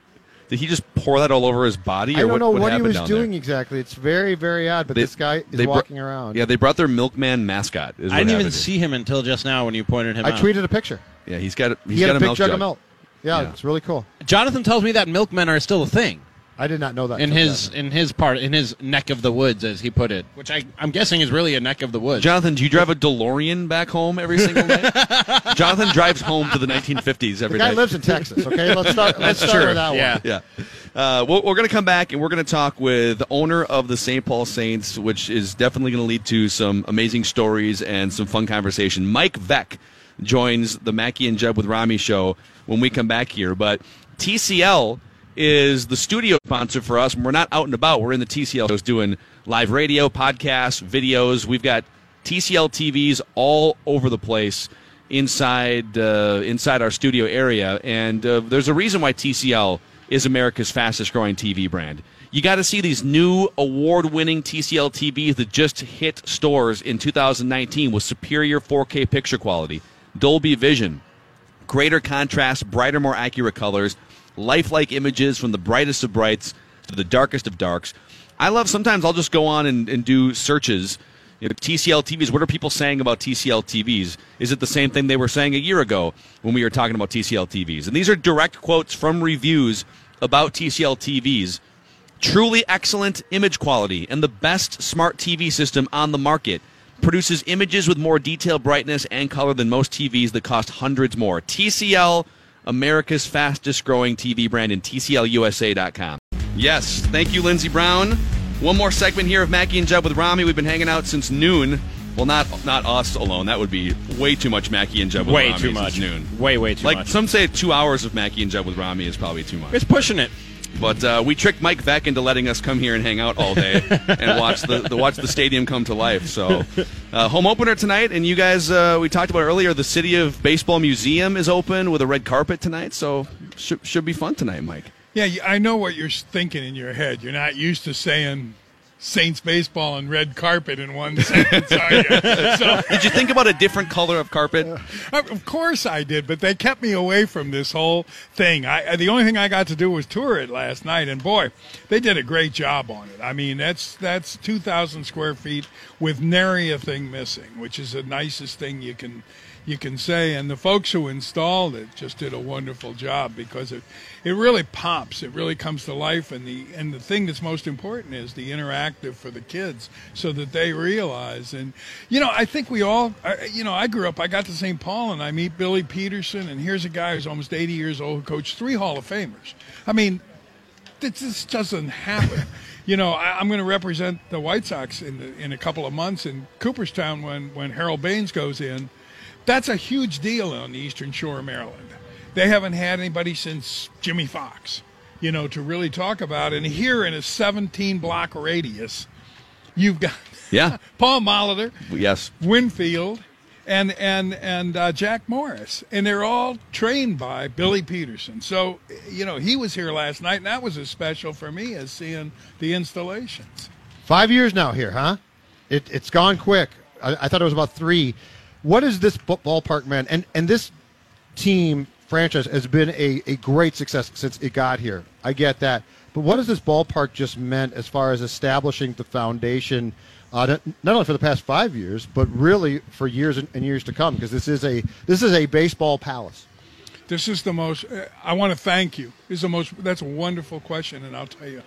Speaker 2: Did he just pour that all over his body?
Speaker 5: I don't
Speaker 2: what,
Speaker 5: know
Speaker 2: what,
Speaker 5: what, he was doing
Speaker 2: There?
Speaker 5: exactly. It's very, very odd. But
Speaker 2: They-
Speaker 5: this guy is
Speaker 2: they br-
Speaker 5: walking around.
Speaker 2: Yeah, they brought their milkman mascot. Is
Speaker 4: I didn't even
Speaker 2: happened.
Speaker 4: see him until just now when you pointed him
Speaker 5: I
Speaker 4: out.
Speaker 5: tweeted a picture.
Speaker 2: Yeah, he's got. He's
Speaker 5: he had
Speaker 2: got
Speaker 5: a big
Speaker 2: milk
Speaker 5: jug
Speaker 2: jug.
Speaker 5: of milk. Yeah,
Speaker 2: Yeah.
Speaker 5: it's really cool.
Speaker 4: Jonathan tells me that milkmen are still a thing
Speaker 5: I did not know that.
Speaker 4: in his
Speaker 5: then.
Speaker 4: in his part in his neck of the woods, as he put it, which I I'm guessing is really a neck of the woods.
Speaker 2: Jonathan, do you drive a DeLorean back home every [laughs] single day? Jonathan drives home to the 1950s
Speaker 5: the
Speaker 2: every
Speaker 5: guy
Speaker 2: day.
Speaker 5: lives in Texas. Okay, let's [laughs] start. let's
Speaker 4: That's
Speaker 5: start
Speaker 4: true.
Speaker 5: with that one.
Speaker 4: Yeah.
Speaker 2: Yeah. Uh, we're we're going to come back and we're going to talk with the owner of the St. Paul Saints, which is definitely going to lead to some amazing stories and some fun conversation. Mike Veeck joins the Mackey and Judd with Rami show when we come back here. But TCL is the studio sponsor for us. When we're not out and about, we're in the TCL shows doing live radio, podcasts, videos. We've got TCL TVs all over the place inside uh, inside our studio area, and uh, there's a reason why TCL is America's fastest growing TV brand. You got to see these new award winning TCL TVs that just hit stores in 2019 with superior 4K picture quality, Dolby Vision, greater contrast, brighter, more accurate colors, lifelike images from the brightest of brights to the darkest of darks. I love sometimes I'll just go on and, and do searches. You know, TCL TVs, what are people saying about TCL TVs? Is it the same thing they were saying a year ago when we were talking about TCL TVs? And these are direct quotes from reviews about TCL TVs. Truly excellent image quality and the best smart TV system on the market. Produces images with more detail, brightness, and color than most TVs that cost hundreds more. TCL, America's fastest growing TV brand, and TCLUSA.com. Yes, thank you, Lindsey Brown. One more segment here of Mackey and Judd with Rami. We've been hanging out since noon. Well, not not us alone. That would be way too much Mackey and Judd with
Speaker 4: Way
Speaker 2: Rami
Speaker 4: too
Speaker 2: since
Speaker 4: much.
Speaker 2: noon.
Speaker 4: Way way too
Speaker 2: like
Speaker 4: much.
Speaker 2: Like some say, two hours of Mackey and Judd with Rami is probably too much.
Speaker 4: it's pushing it.
Speaker 2: But uh, we tricked Mike Veeck into letting us come here and hang out all day [laughs] and watch the, the watch the stadium come to life. So, uh, home opener tonight, and you guys, uh, we talked about earlier. The City of Baseball Museum is open with a red carpet tonight, so should should be fun tonight, Mike.
Speaker 7: Yeah, I know what you're thinking in your head. You're not used to saying Saints baseball and red carpet in one [laughs] sentence, are you? So,
Speaker 2: Did you think about a different color of carpet?
Speaker 7: Uh, of course I did, but they kept me away from this whole thing. I uh, the only thing I got to do was tour it last night, and boy, they did a great job on it. I mean, that's that's 2,000 square feet with nary a thing missing, which is the nicest thing you can you can say. And the folks who installed it just did a wonderful job because it it really pops. It really comes to life, and the and the thing that's most important is the interactive for the kids, so that they realize. And you know, I think we all, you know, I grew up. I got to St. Paul, and I meet Billy Peterson, and here's a guy who's almost 80 years old who coached three Hall of Famers. I mean, this, doesn't happen. [laughs] You know, I, I'm going to represent the White Sox in the, in a couple of months in Cooperstown when when Harold Baines goes in. That's a huge deal on the Eastern Shore of Maryland. They haven't had anybody since Jimmie Foxx, you know, to really talk about. And here in a 17 block radius, you've got [laughs]
Speaker 2: Yeah.
Speaker 7: Paul Molitor,
Speaker 2: Yes.
Speaker 7: Winfield, and and and uh, Jack Morris, and they're all trained by Billy Peterson. So you know he was here last night, and that was as special for me as seeing the installations.
Speaker 5: Five years now here, huh? It, it's gone quick. I, I thought it was about three. What is this ballpark, man? And and this team franchise has been a, a great success since it got here. I get that. But what has this ballpark just meant as far as establishing the foundation, uh, not, only for the past five years, but really for years and, and years to come? Because this is a this is a baseball palace.
Speaker 7: This is the most. Uh, I want to thank you. Is the most. That's a wonderful question, and I'll tell you,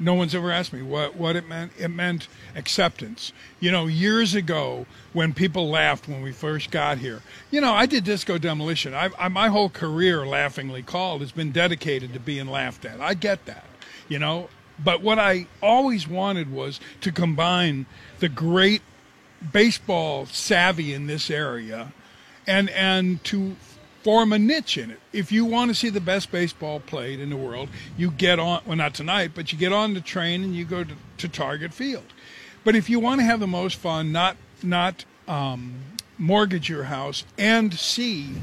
Speaker 7: no one's ever asked me what what it meant. It meant acceptance. You know, years ago when people laughed when we first got here. You know, I did disco demolition. I, I my whole career, laughingly called, has been dedicated to being laughed at. I get that. You know, but what I always wanted was to combine the great baseball savvy in this area and and to form a niche in it. If you want to see the best baseball played in the world, you get on well not tonight, but you get on the train and you go to, to Target Field. But if you want to have the most fun, not not um, mortgage your house and see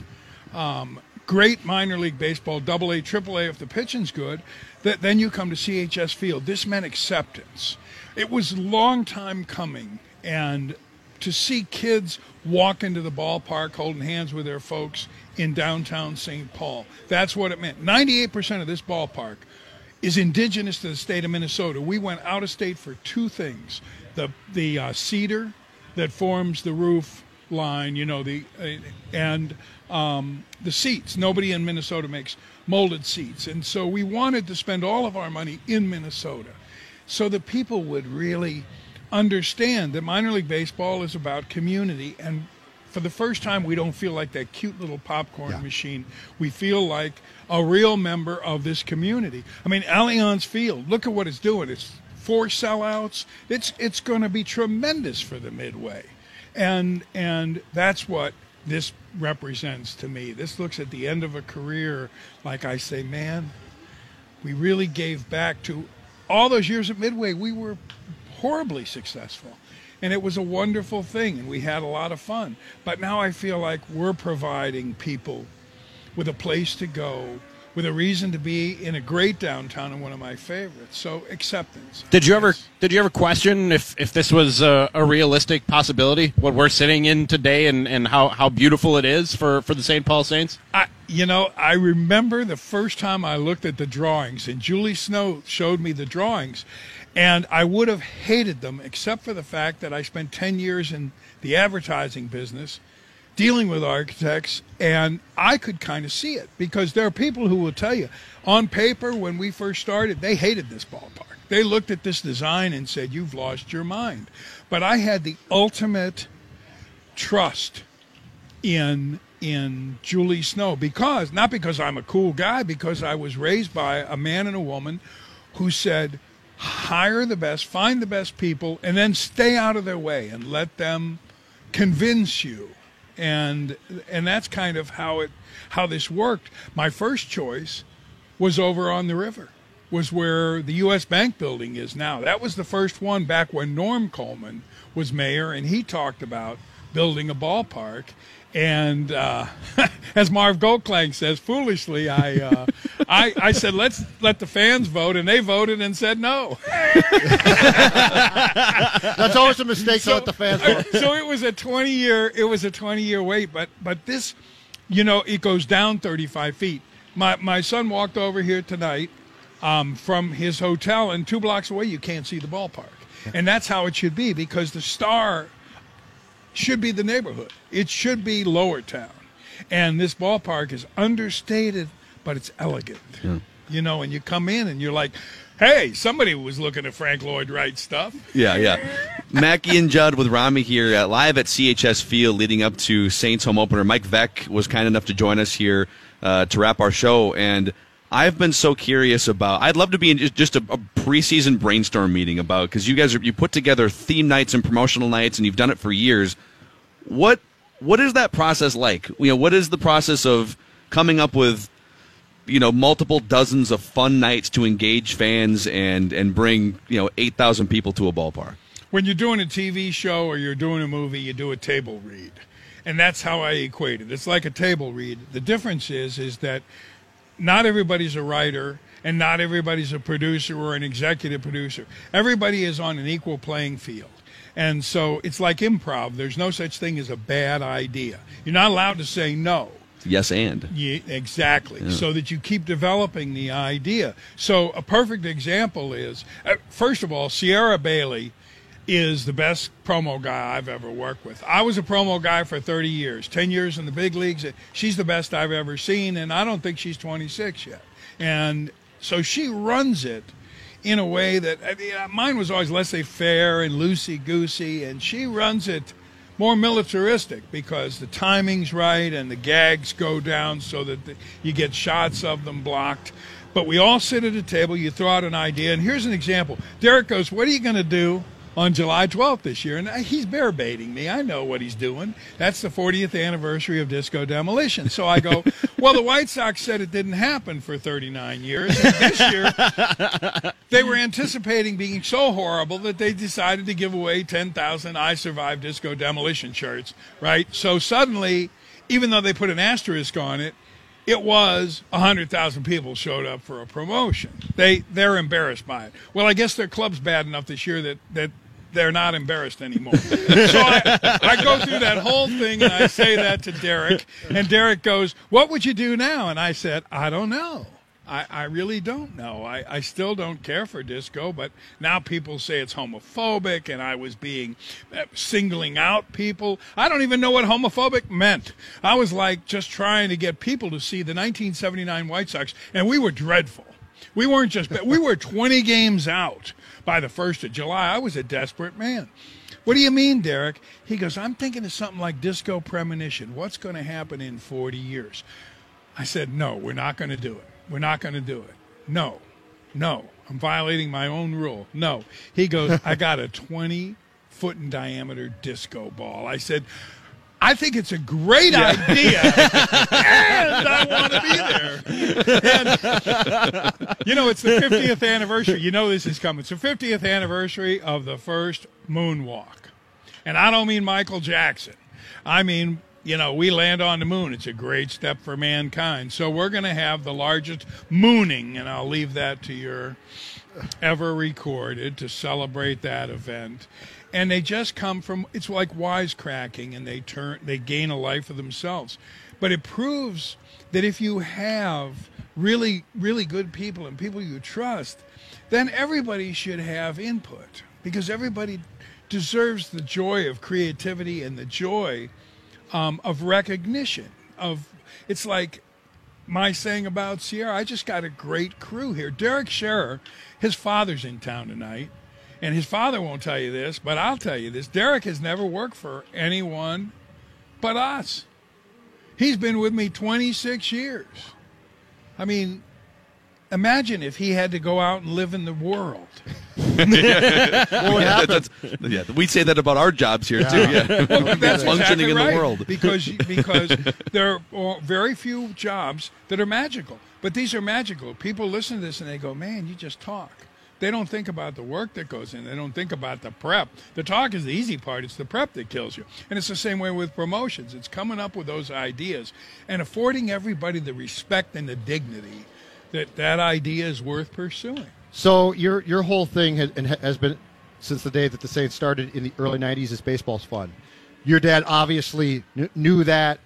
Speaker 7: um, great minor league baseball, double A, triple A if the pitching's good, that then you come to CHS Field. This meant acceptance. It was long time coming, and to see kids walk into the ballpark holding hands with their folks in downtown St. Paul, that's what it meant. 98% of this ballpark is indigenous to the state of Minnesota. We went out of state for two things: the the uh, cedar that forms the roof line, you know, the uh, and um, the seats. Nobody in Minnesota makes molded seats, and so we wanted to spend all of our money in Minnesota, so that people would really understand that minor league baseball is about community and for the first time we don't feel like that cute little popcorn machine. We feel like a real member of this community. I mean allianz field look at what it's doing. It's four sellouts. It's it's going to be tremendous for the midway. And and that's what this represents to me. This looks at the end of a career like i say man we really gave back to all those years at midway we were horribly successful and it was a wonderful thing and we had a lot of fun but now i feel like we're providing people with a place to go with a reason to be in a great downtown and one of my favorites so acceptance
Speaker 4: Did you ever did you ever question if, if this was a, a realistic possibility? What we're sitting in today and, and how, how beautiful it is for, for the St. Paul Saints?
Speaker 7: I, you know, I remember the first time I looked at the drawings, and Julie Snow showed me the drawings, and I would have hated them except for the fact that I spent 10 years in the advertising business dealing with architects, and I could kind of see it because there are people who will tell you on paper when we first started, they hated this ballpark. They looked at this design and said, You've lost your mind. But I had the ultimate trust in in Julie Snow because not because I'm a cool guy because I was raised by a man and a woman who said hire the best find the best people and then stay out of their way and let them convince you. And and that's kind of how it how this worked. My first choice was over on the river was where the US Bank building is now. That was the first one back when Norm Coleman was mayor and he talked about building a ballpark and uh, [laughs] as Marv Goldklang says, foolishly, I, uh, I, I said, let's let the fans vote, and they voted and said no. [laughs]
Speaker 5: That's always a mistake to let the fans vote.
Speaker 7: so it was a 20 year, it was a 20 year wait, but but this, you know, it goes down 35 feet. My my son walked over here tonight um, from his hotel, and two blocks away, you can't see the ballpark, and that's how it should be because the star should be the neighborhood. It should be Lower Town. And this ballpark is understated, but it's elegant. You know, and you come in and you're like, hey, somebody was looking at Frank Lloyd Wright stuff.
Speaker 2: Yeah, yeah. Mackey and Judd with Rami here uh, live at CHS Field leading up to Saints home opener. Mike Veeck was kind enough to join us here uh, to wrap our show, and I've been so curious about. I'd love to be in just- a, a preseason brainstorm meeting about because you guys are you put together theme nights and promotional nights, and you've done it for years. What what is that process like? You know, what is the process of coming up with you know multiple dozens of fun nights to engage fans and and bring you know eight thousand people to a ballpark?
Speaker 7: when you're doing a TV show or you're doing a movie, you do a table read. And that's how I equate it. It's like a table read. The difference is is that not everybody's a writer and not everybody's a producer or an executive producer. Everybody is on an equal playing field. And so it's like improv. There's no such thing as a bad idea. You're not allowed to say no.
Speaker 2: Yes, and
Speaker 7: Yeah, exactly.
Speaker 2: Yeah.
Speaker 7: So that you keep developing the idea. So a perfect example is, uh, first of all, Sierra Bailey is the best promo guy I've ever worked with. I was a promo guy for 30 years, 10 years in the big leagues. She's the best I've ever seen, and I don't think she's 26 yet. And so she runs it in a way that I mean, uh, mine was always laissez faire and loosey goosey, and she runs it more militaristic because the timing's right and the gags go down so that the, you get shots of them blocked. But we all sit at a table, you throw out an idea, and here's an example. Derek goes, What are you going to do? On July 12th this year, and uh, he's bear baiting me. I know what he's doing. That's the 40th anniversary of Disco Demolition. So I go, [laughs] Well, the White Sox said it didn't happen for 39 years. And this year, [laughs] they were anticipating being so horrible that they decided to give away 10,000 I Survived Disco Demolition shirts, right? So suddenly, even though they put an asterisk on it, it was 100,000 people showed up for a promotion. They, they're embarrassed by it. Well, I guess their club's bad enough this year that, that they're not embarrassed anymore. [laughs] so I, I go through that whole thing and I say that to Derek, and Derek goes, What would you do now? And I said, I don't know. I, I really don't know. I, I still don't care for disco, but now people say it's homophobic, and I was being uh, singling out people. I don't even know what homophobic meant. I was like just trying to get people to see the 1979 White Sox, and we were dreadful. We weren't just we were 20 games out by the 1st of July. I was a desperate man. What do you mean, Derek? He goes, I'm thinking of something like disco premonition. What's going to happen in 40 years? I said, No, we're not going to do it. We're not going to do it. No, no. I'm violating my own rule. No. He goes, I got a 20 foot in diameter disco ball. I said, I think it's a great idea, [laughs] and I want to be there. And, you know, it's the 50th anniversary. You know this is coming. It's the 50th anniversary of the first moonwalk. And I don't mean Michael Jackson. I mean, you know, we land on the moon. It's a great step for mankind. So we're going to have the largest mooning, and I'll leave that to your ever recorded to celebrate that event. And they just come from it's like wisecracking and they turn they gain a life of themselves. But it proves that if you have really really good people and people you trust, then everybody should have input because everybody deserves the joy of creativity and the joy um, of recognition of it's like my saying about Sierra, I just got a great crew here. Derek Sharrer, his father's in town tonight, and his father won't tell you this, but I'll tell you this. Derek has never worked for anyone but us. He's been with me 26 years. I mean, imagine if he had to go out and live in the world. [laughs]
Speaker 2: yeah, that's- yeah, we say that about our jobs here too. Yeah,
Speaker 7: Well, that's
Speaker 2: functioning
Speaker 7: exactly
Speaker 2: in
Speaker 7: right,
Speaker 2: the world
Speaker 7: because because there are very few jobs that are magical, but these are magical. People listen to this and they go, "Man, you just talk." They don't think about the work that goes in. They don't think about the prep. The talk is the easy part. It's the prep that kills you. And it's the same way with promotions. It's coming up with those ideas and affording everybody the respect and the dignity that that idea is worth pursuing.
Speaker 5: So your your whole thing has, has been since the day that the Saints started in the early '90s is baseball's fun. Your dad obviously kn- knew that.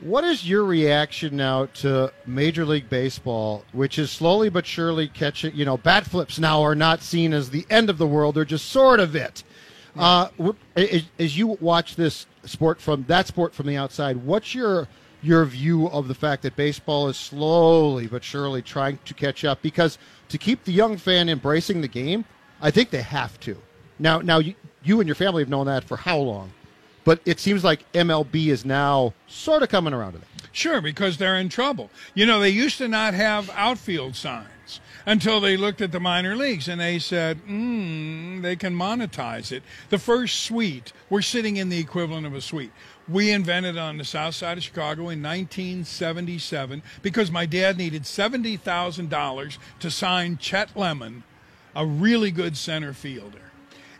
Speaker 5: What is your reaction now to Major League Baseball, which is slowly but surely catching? You know, bat flips now are not seen as the end of the world; they're just sort of it. Uh, as, as you watch this sport from that sport from the outside, what's your your view of the fact that baseball is slowly but surely trying to catch up? Because to keep the young fan embracing the game, I think they have to. Now, now you, you and your family have known that for how long? But it seems like MLB is now sort of coming around to that.
Speaker 7: Sure, because they're in trouble. You know, they used to not have outfield signs until they looked at the minor leagues and they said, hmm, they can monetize it. The first suite, we're sitting in the equivalent of a suite. We invented on the south side of Chicago in 1977 because my dad needed $70,000 to sign Chet Lemon, a really good center fielder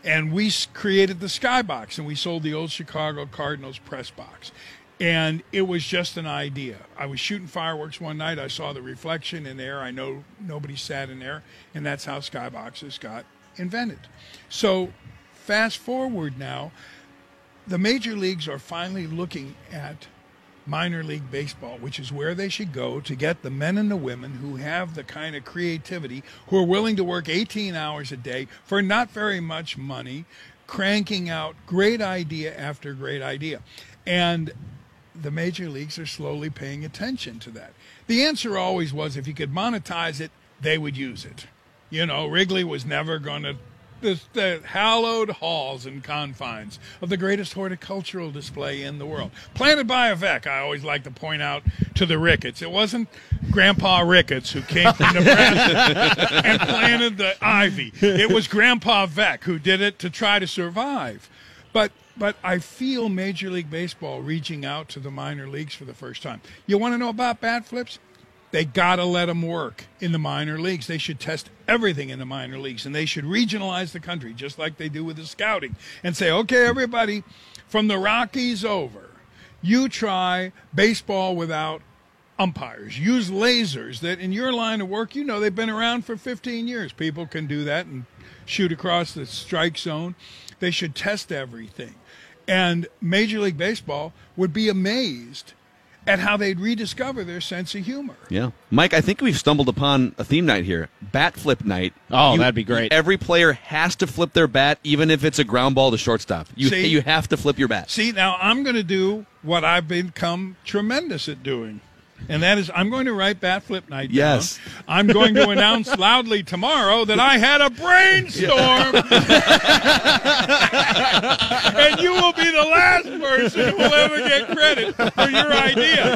Speaker 7: and we created the skybox and we sold the old chicago cardinals press box. And it was just an idea. I was shooting fireworks one night. I saw the reflection in there. I know nobody sat in there and that's how skyboxes got invented. So fast forward now the major leagues are finally looking at minor league baseball, which is where they should go to get the men and the women who have the kind of creativity, who are willing to work 18 hours a day for not very much money, cranking out great idea after great idea. And the major leagues are slowly paying attention to that. The answer always was if you could monetize it, they would use it. You know, Wrigley was never going to the, the hallowed halls and confines of the greatest horticultural display in the world. Planted by a Veeck, I always like to point out to the Ricketts. It wasn't Grandpa Ricketts who came from Nebraska [laughs] and planted the ivy. It was Grandpa Veeck who did it to try to survive. But but I feel Major League Baseball reaching out to the minor leagues for the first time. You want to know about bat flips? They got to let them work in the minor leagues. They should test everything in the minor leagues and they should regionalize the country just like they do with the scouting and say, okay, everybody, from the Rockies over, you try baseball without umpires. Use lasers that in your line of work, you know, they've been around for 15 years. People can do that and shoot across the strike zone. They should test everything. And Major League Baseball would be amazed at how they'd rediscover their sense of humor.
Speaker 2: Yeah, Mike. I think we've stumbled upon a theme night here. Bat flip night.
Speaker 4: Oh, that'd be great.
Speaker 2: Every player has to flip their bat, even if it's a ground ball to shortstop. You
Speaker 7: See?
Speaker 2: you have to flip your bat.
Speaker 7: See, now I'm going to do what I've become tremendous at doing. And that is, I'm going to write Bat Flip Night. down.
Speaker 2: Yes.
Speaker 7: I'm going to announce loudly tomorrow that I had a brainstorm. [laughs] and you will be the last person who will ever get credit for your idea.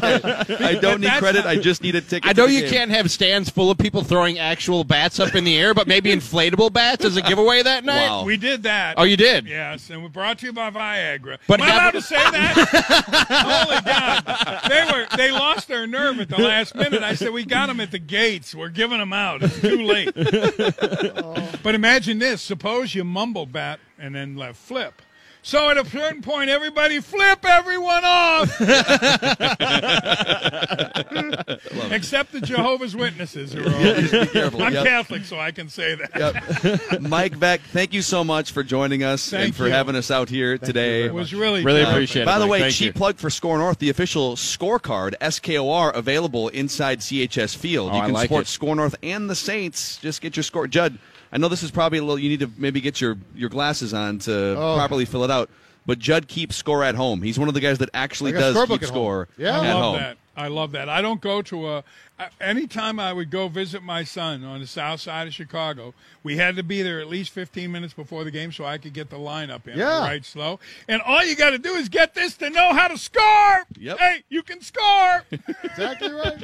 Speaker 2: I don't need credit. I just need a ticket.
Speaker 4: I know
Speaker 2: to the
Speaker 4: you
Speaker 2: game.
Speaker 4: can't have stands full of people throwing actual bats up in the air, but maybe inflatable bats as a giveaway that night.
Speaker 2: Wow.
Speaker 7: We did that.
Speaker 4: Oh, you did?
Speaker 7: Yes, and we brought to you by Viagra.
Speaker 4: But
Speaker 7: Am I
Speaker 4: have-
Speaker 7: allowed to say that? [laughs] Holy God! They were they lost their nerve at the last [laughs] minute. I said we got them at the gates. We're giving them out. It's too late. [laughs] But imagine this: suppose you mumble bat and then left flip. So at a certain point, everybody flip everyone off, [laughs] except the Jehovah's Witnesses who are always.
Speaker 2: careful.
Speaker 7: I'm
Speaker 2: Yep.
Speaker 7: Catholic, so I can say that.
Speaker 2: Yep. [laughs] Mike Veeck, thank you so much for joining us
Speaker 7: Thank
Speaker 2: and for
Speaker 7: you.
Speaker 2: having us out here today.
Speaker 7: It was really
Speaker 4: Really
Speaker 7: fun.
Speaker 4: appreciate it.
Speaker 2: By the way,
Speaker 4: Thank
Speaker 2: cheap
Speaker 4: you.
Speaker 2: plug for SKOR North, the official scorecard, SKOR, available inside CHS Field.
Speaker 4: Oh,
Speaker 2: you
Speaker 4: I
Speaker 2: can
Speaker 4: like
Speaker 2: support
Speaker 4: it.
Speaker 2: SKOR North and the Saints. Just get your score. Judd, I know this is probably a little, you need to maybe get your, your glasses on to
Speaker 5: Oh.
Speaker 2: properly fill it out. But Judd keeps score at home. He's one of the guys that actually does
Speaker 5: scorebook
Speaker 2: keep
Speaker 5: at home.
Speaker 2: score
Speaker 5: Yeah.
Speaker 7: I
Speaker 2: at
Speaker 7: love
Speaker 2: home.
Speaker 7: that. I love that. I don't go to a. a- Anytime I would go visit my son on the south side of Chicago, we had to be there at least 15 minutes before the game so I could get the lineup in.
Speaker 5: Yeah.
Speaker 7: Right slow. And all you got to do is get this to know how to score.
Speaker 2: Yep.
Speaker 7: Hey, you can score. [laughs]
Speaker 5: Exactly right.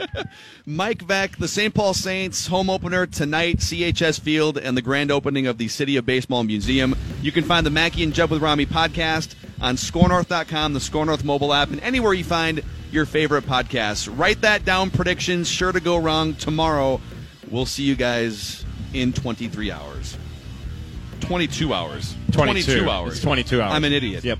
Speaker 2: Mike Veeck, the St. Paul Saints home opener tonight, CHS Field, and the grand opening of the City of Baseball Museum. You can find the Mackey and Judd with Rami podcast on skornorth.com, the SKOR North mobile app, and anywhere you find your favorite podcasts. Write that down. Predictions sure to go wrong tomorrow. We'll see you guys in 23 hours. 22 hours.
Speaker 4: 22.
Speaker 2: hours.
Speaker 4: It's 22 hours.
Speaker 2: I'm an idiot.
Speaker 4: Yep.